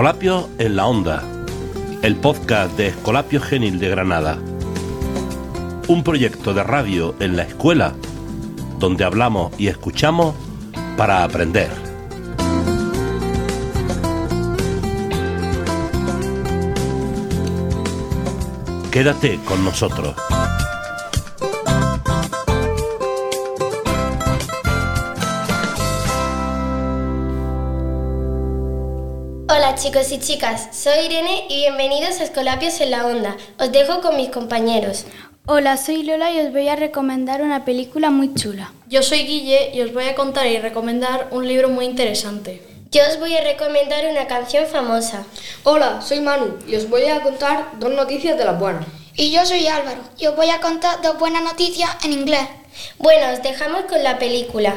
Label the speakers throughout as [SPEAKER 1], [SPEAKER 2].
[SPEAKER 1] Escolapio en la Onda, el podcast de Escolapio Genil de Granada. Un proyecto de radio en la escuela donde hablamos y escuchamos para aprender. Quédate con nosotros.
[SPEAKER 2] Chicos y chicas, soy Irene y bienvenidos a Escolapios en la Onda. Os dejo con mis compañeros.
[SPEAKER 3] Hola, soy Lola y os voy a recomendar una película muy chula.
[SPEAKER 4] Yo soy Guille y os voy a contar y recomendar un libro muy interesante.
[SPEAKER 2] Yo os voy a recomendar una canción famosa.
[SPEAKER 5] Hola, soy Manu y os voy a contar dos noticias de las buenas.
[SPEAKER 6] Y yo soy Álvaro y os voy a contar dos buenas noticias en inglés.
[SPEAKER 2] Bueno, os dejamos con la película.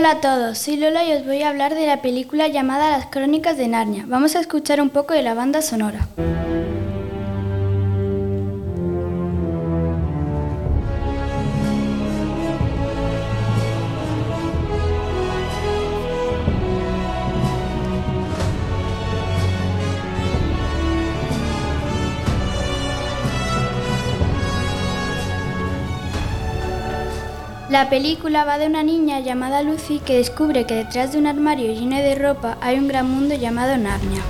[SPEAKER 3] Hola a todos, soy Lola y os voy a hablar de la película llamada Las Crónicas de Narnia. Vamos a escuchar un poco de la banda sonora. La película va de una niña llamada Lucy que descubre que detrás de un armario lleno de ropa hay un gran mundo llamado Narnia.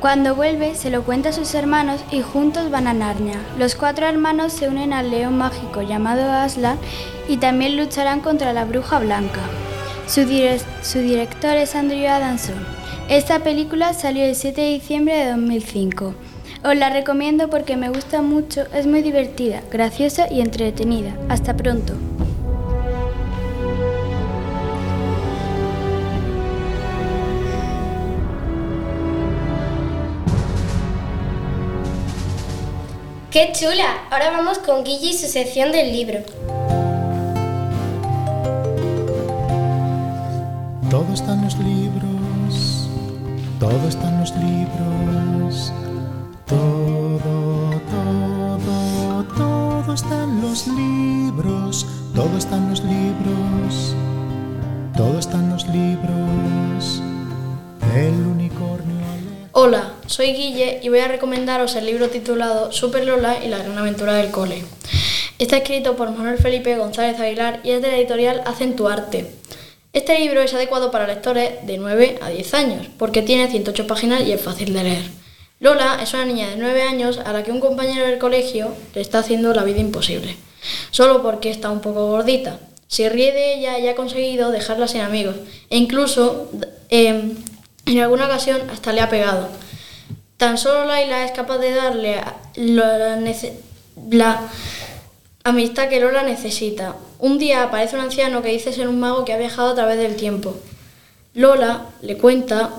[SPEAKER 3] Cuando vuelve, se lo cuenta a sus hermanos y juntos van a Narnia. Los cuatro hermanos se unen al león mágico llamado Aslan y también lucharán contra la bruja blanca. Su, dire- su director es Andrew Adamson. Esta película salió el 7 de diciembre de 2005. Os la recomiendo porque me gusta mucho, es muy divertida, graciosa y entretenida. Hasta pronto.
[SPEAKER 2] ¡Qué chula! Ahora vamos con Guille y su sección del libro.
[SPEAKER 7] Todo está en los libros, todo está en los libros, todo, todo, todo está los libros, todo está en los libros, todo está en los libros, el
[SPEAKER 4] soy Guille y voy a recomendaros el libro titulado Super Lola y la gran aventura del cole. Está escrito por Manuel Felipe González Aguilar y es de la editorial Acentuarte. Este libro es adecuado para lectores de 9 a 10 años porque tiene 108 páginas y es fácil de leer. Lola es una niña de 9 años a la que un compañero del colegio le está haciendo la vida imposible, solo porque está un poco gordita. Se ríe de ella y ha conseguido dejarla sin amigos e incluso eh, en alguna ocasión hasta le ha pegado. Tan solo Laila es capaz de darle la, la amistad que Lola necesita. Un día aparece un anciano que dice ser un mago que ha viajado a través del tiempo. Lola le cuenta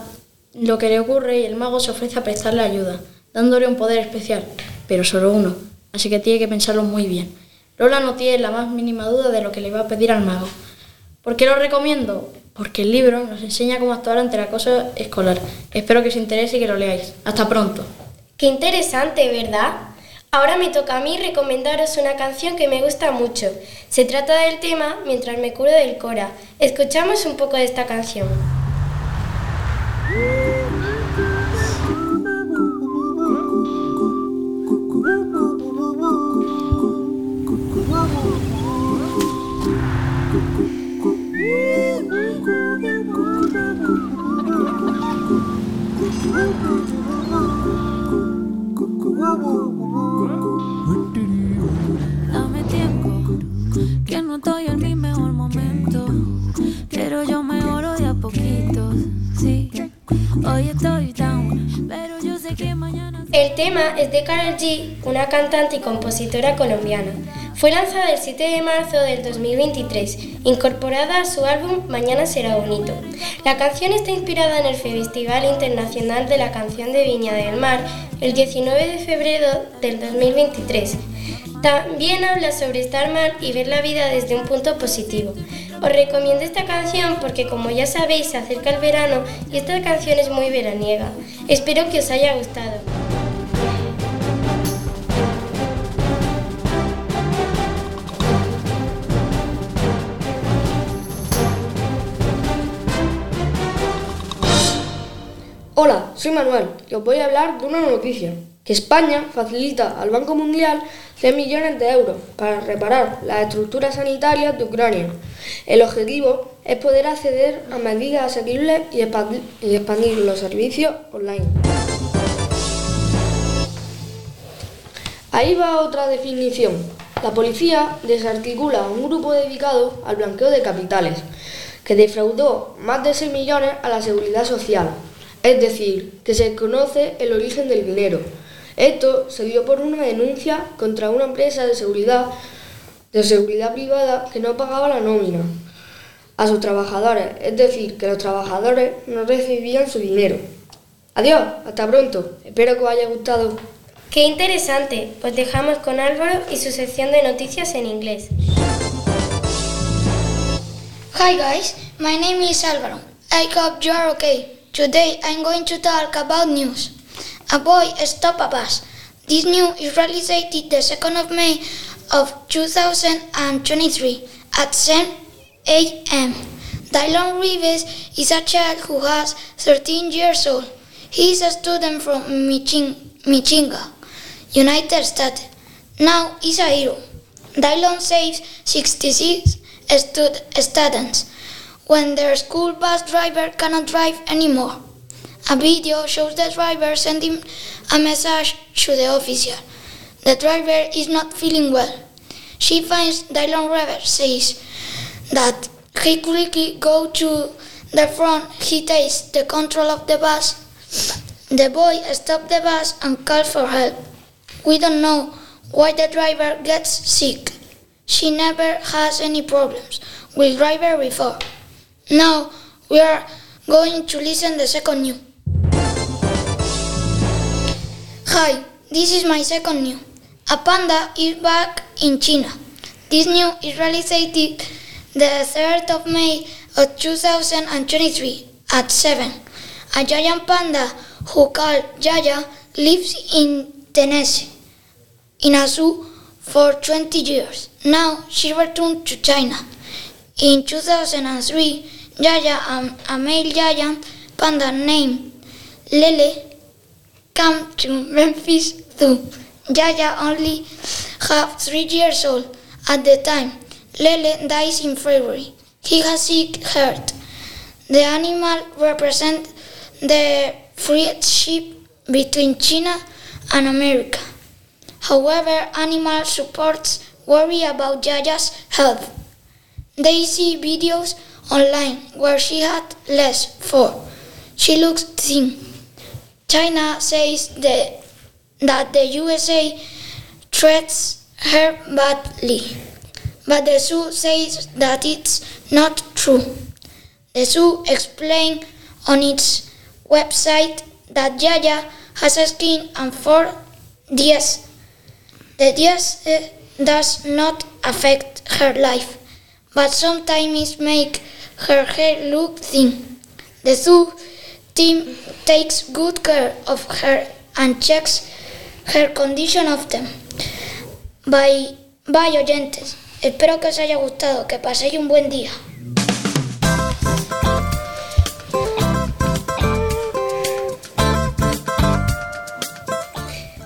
[SPEAKER 4] lo que le ocurre y el mago se ofrece a prestarle ayuda, dándole un poder especial, pero solo uno, así que tiene que pensarlo muy bien. Lola no tiene la más mínima duda de lo que le va a pedir al mago. ¿Por qué lo recomiendo? Porque el libro nos enseña cómo actuar ante la cosa escolar. Espero que os interese y que lo leáis. Hasta pronto.
[SPEAKER 2] ¡Qué interesante, ¿verdad? Ahora me toca a mí recomendaros una canción que me gusta mucho. Se trata del tema Mientras me curo del Cora. Escuchamos un poco de esta canción. Es de Karol G, una cantante y compositora colombiana. Fue lanzada el 7 de marzo del 2023, incorporada a su álbum Mañana será bonito. La canción está inspirada en el Festival Internacional de la Canción de Viña del Mar el 19 de febrero del 2023. También habla sobre estar mal y ver la vida desde un punto positivo. Os recomiendo esta canción porque como ya sabéis se acerca el verano y esta canción es muy veraniega. Espero que os haya gustado.
[SPEAKER 5] Hola, soy Manuel y os voy a hablar de una noticia. Que España facilita al Banco Mundial 100 millones de euros para reparar las estructuras sanitarias de Ucrania. El objetivo es poder acceder a medidas asequibles y expandir, los servicios online. Ahí va otra definición. La policía desarticula un grupo dedicado al blanqueo de capitales, que defraudó más de 6 millones a la seguridad social. Es decir, que se conoce el origen del dinero. Esto se dio por una denuncia contra una empresa de seguridad, de seguridad privada que no pagaba la nómina a sus trabajadores, es decir, que los trabajadores no recibían su dinero. Adiós, hasta pronto. Espero que os haya gustado.
[SPEAKER 2] Qué interesante, pues dejamos con Álvaro y su sección de noticias en inglés.
[SPEAKER 6] Hi guys, my name is Alvaro. I hope you are okay. Today I'm going to talk about news. A boy stopped a bus. This news is released the 2nd of May of 2023 at 10 a.m. Dylan Reeves is a child who has 13 years old. He is a student from Michin- Michigan, United States. Now he's a hero. Dylan saves 66 stud- students when their school bus driver cannot drive anymore. A video shows the driver sending a message to the officer. The driver is not feeling well. She finds Dylan Rever says that he quickly go to the front. He takes the control of the bus. The boy stops the bus and calls for help. We don't know why the driver gets sick. She never has any problems with driver before. Now we are going to listen the second new. Hi, this is my second new. A panda is back in China. This new is released the 3rd of May of 2023 at 7. A giant panda who called Yaya lives in Tennessee in a zoo for 20 years. Now she returned to China. In 2003, Yaya and a male giant panda named Lele came to Memphis Zoo. Yaya only had three years old at the time. Lele dies in February. He has sick heart. The animal represents the friendship between China and America. However, animal supports worry about Yaya's health. They see videos online where she had less fur. She looks thin. China says that, that the USA treats her badly, but the zoo says that it's not true. The zoo explained on its website that Yaya has a skin and four DS. The DS uh, does not affect her life, but sometimes make her hair look thin. The zoo team takes good care of her and checks her condition often. Bye, bye oyentes. Espero que os haya gustado, que paséis un buen día.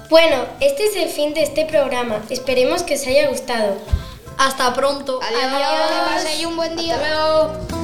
[SPEAKER 2] Bueno, este es el fin de este programa. Esperemos que os haya gustado.
[SPEAKER 4] Hasta pronto.
[SPEAKER 6] Que paséis un buen día.
[SPEAKER 4] Hasta luego.